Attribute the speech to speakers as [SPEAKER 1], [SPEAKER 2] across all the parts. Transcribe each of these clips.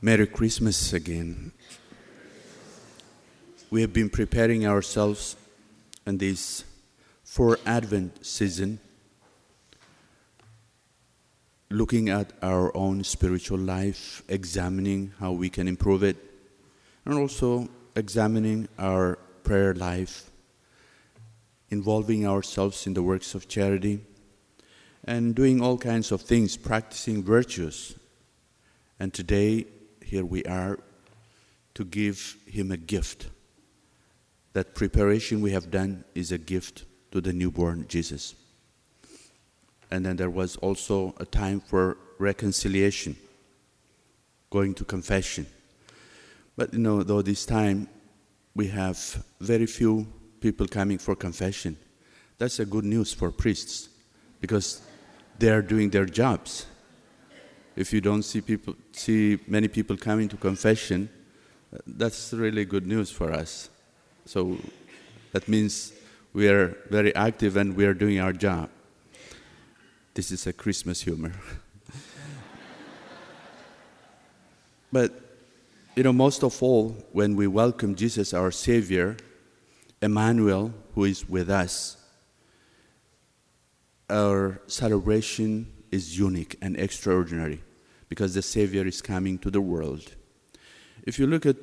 [SPEAKER 1] Merry Christmas again. We have been preparing ourselves in this for Advent season, looking at our own spiritual life, examining how we can improve it, and also examining our prayer life, involving ourselves in the works of charity, and doing all kinds of things, practicing virtues. And today, here we are to give him a gift. That preparation we have done is a gift to the newborn Jesus. And then there was also a time for reconciliation, going to confession. But you know, though this time we have very few people coming for confession, that's a good news for priests because they are doing their jobs. If you don't see people, see many people coming to confession, uh, that's really good news for us. So that means we are very active and we are doing our job. This is a Christmas humor. but, you know, most of all, when we welcome Jesus, our Savior, Emmanuel, who is with us, our celebration is unique and extraordinary because the Savior is coming to the world. If you look at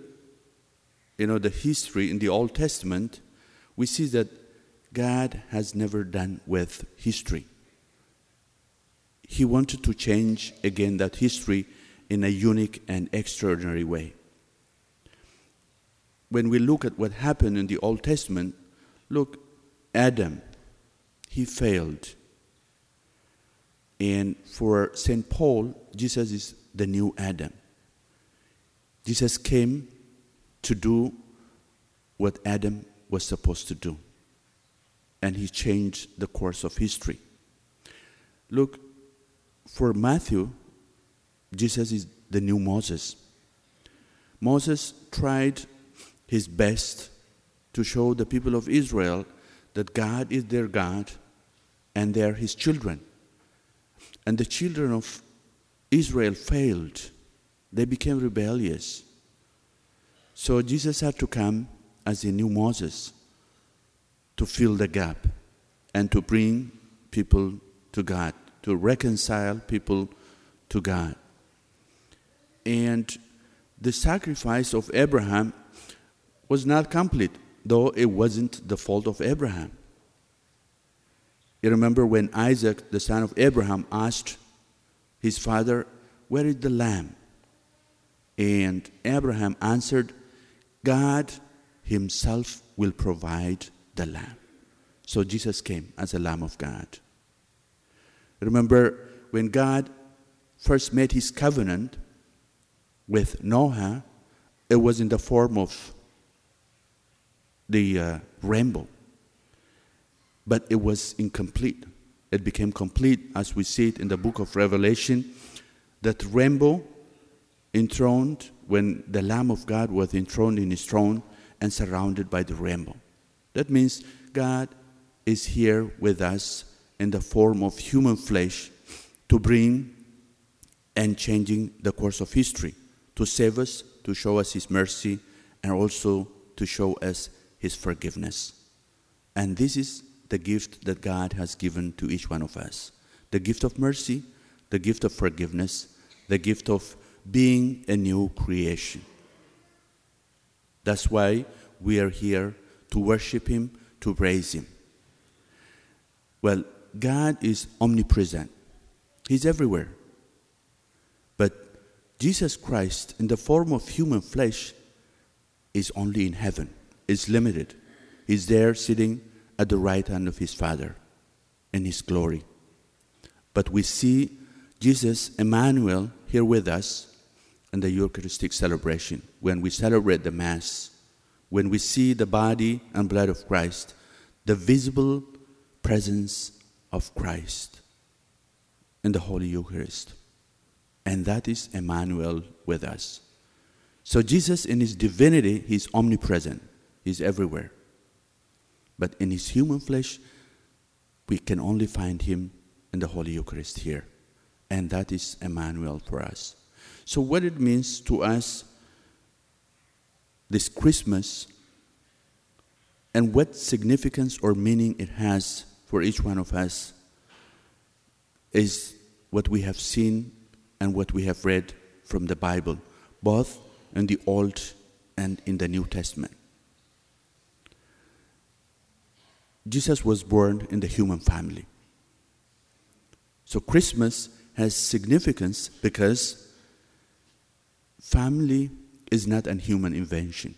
[SPEAKER 1] you know, the history in the Old Testament, we see that God has never done with history. He wanted to change again that history in a unique and extraordinary way. When we look at what happened in the Old Testament, look, Adam, he failed. And for St. Paul, Jesus is the new Adam. Jesus came to do what Adam was supposed to do. And he changed the course of history. Look, for Matthew, Jesus is the new Moses. Moses tried his best to show the people of Israel that God is their God and they are his children. And the children of Israel failed, they became rebellious. So Jesus had to come as a new Moses to fill the gap and to bring people to God, to reconcile people to God. And the sacrifice of Abraham was not complete, though it wasn't the fault of Abraham. You remember when Isaac, the son of Abraham, asked his father, Where is the lamb? And Abraham answered, God himself will provide the lamb. So Jesus came as a lamb of God. Remember when God first made his covenant with Noah, it was in the form of the uh, rainbow. But it was incomplete. It became complete as we see it in the book of Revelation. That rainbow enthroned when the Lamb of God was enthroned in his throne and surrounded by the rainbow. That means God is here with us in the form of human flesh to bring and changing the course of history, to save us, to show us His mercy, and also to show us His forgiveness. And this is the gift that God has given to each one of us the gift of mercy, the gift of forgiveness, the gift of being a new creation. That's why we are here to worship Him, to praise Him. Well, God is omnipresent, He's everywhere. But Jesus Christ, in the form of human flesh, is only in heaven, is limited. He's there sitting at the right hand of His Father in His glory. But we see Jesus, Emmanuel, here with us in the Eucharistic celebration, when we celebrate the Mass, when we see the body and blood of Christ, the visible presence of Christ in the Holy Eucharist. And that is Emmanuel with us. So, Jesus, in his divinity, he's omnipresent, he's everywhere. But in his human flesh, we can only find him in the Holy Eucharist here. And that is Emmanuel for us. So, what it means to us this Christmas and what significance or meaning it has for each one of us is what we have seen and what we have read from the Bible, both in the Old and in the New Testament. Jesus was born in the human family. So Christmas has significance because family is not a human invention.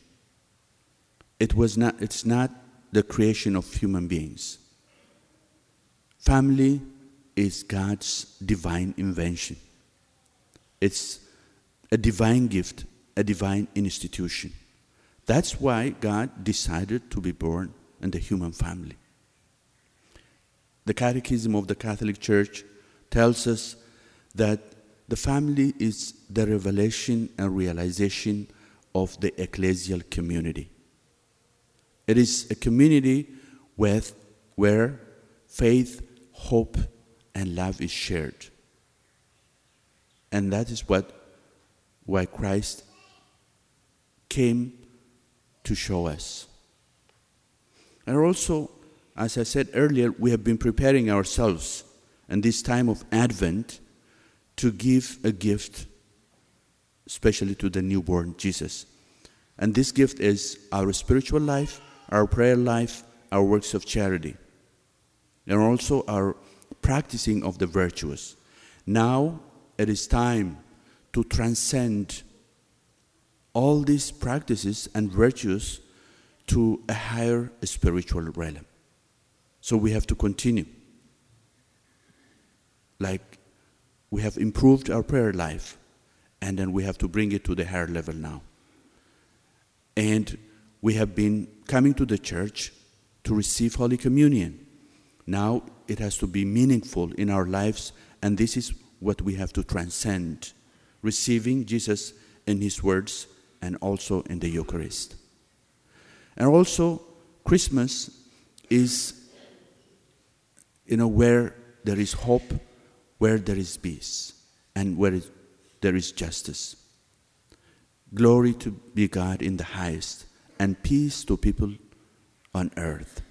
[SPEAKER 1] It was not, it's not the creation of human beings. Family is God's divine invention. It's a divine gift, a divine institution. That's why God decided to be born in the human family. The Catechism of the Catholic Church tells us that the family is the revelation and realization of the ecclesial community. It is a community with, where faith, hope, and love is shared. And that is what why Christ came to show us. And also, as I said earlier, we have been preparing ourselves in this time of Advent to give a gift, especially to the newborn Jesus. And this gift is our spiritual life, our prayer life, our works of charity, and also our practicing of the virtues. Now it is time to transcend all these practices and virtues to a higher spiritual realm. So we have to continue. Like we have improved our prayer life, and then we have to bring it to the higher level now. And we have been coming to the church to receive Holy Communion. Now it has to be meaningful in our lives, and this is what we have to transcend receiving Jesus in His words and also in the Eucharist. And also, Christmas is, you know, where there is hope, where there is peace, and where there is justice. Glory to be God in the highest, and peace to people on earth.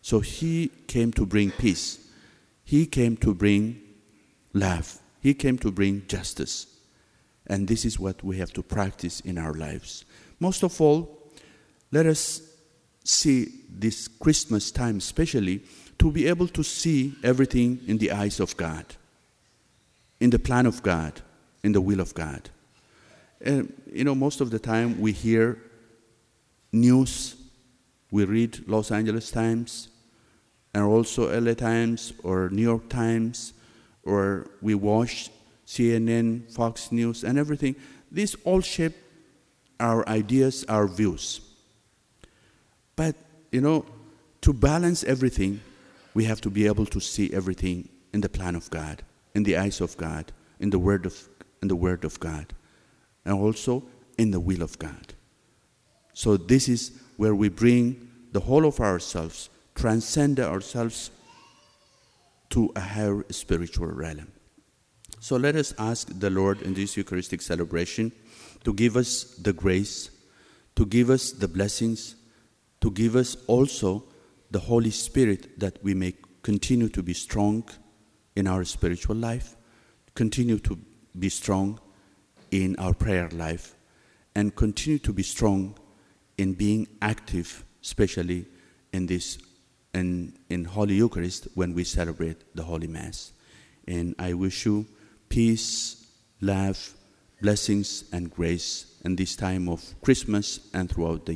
[SPEAKER 1] So He came to bring peace. He came to bring love. He came to bring justice. And this is what we have to practice in our lives. Most of all, let us see this Christmas time, especially, to be able to see everything in the eyes of God, in the plan of God, in the will of God. And, you know, most of the time we hear news, we read Los Angeles Times, and also LA Times or New York Times, or we watch CNN, Fox News, and everything. These all shape our ideas, our views. But, you know, to balance everything, we have to be able to see everything in the plan of God, in the eyes of God, in the word of, in the word of God, and also in the will of God. So this is where we bring the whole of ourselves, transcend ourselves to a higher spiritual realm. So let us ask the Lord in this Eucharistic celebration to give us the grace, to give us the blessings, to give us also the Holy Spirit that we may continue to be strong in our spiritual life, continue to be strong in our prayer life, and continue to be strong in being active, especially in this in, in Holy Eucharist when we celebrate the Holy Mass. And I wish you peace, love, blessings, and grace in this time of Christmas and throughout the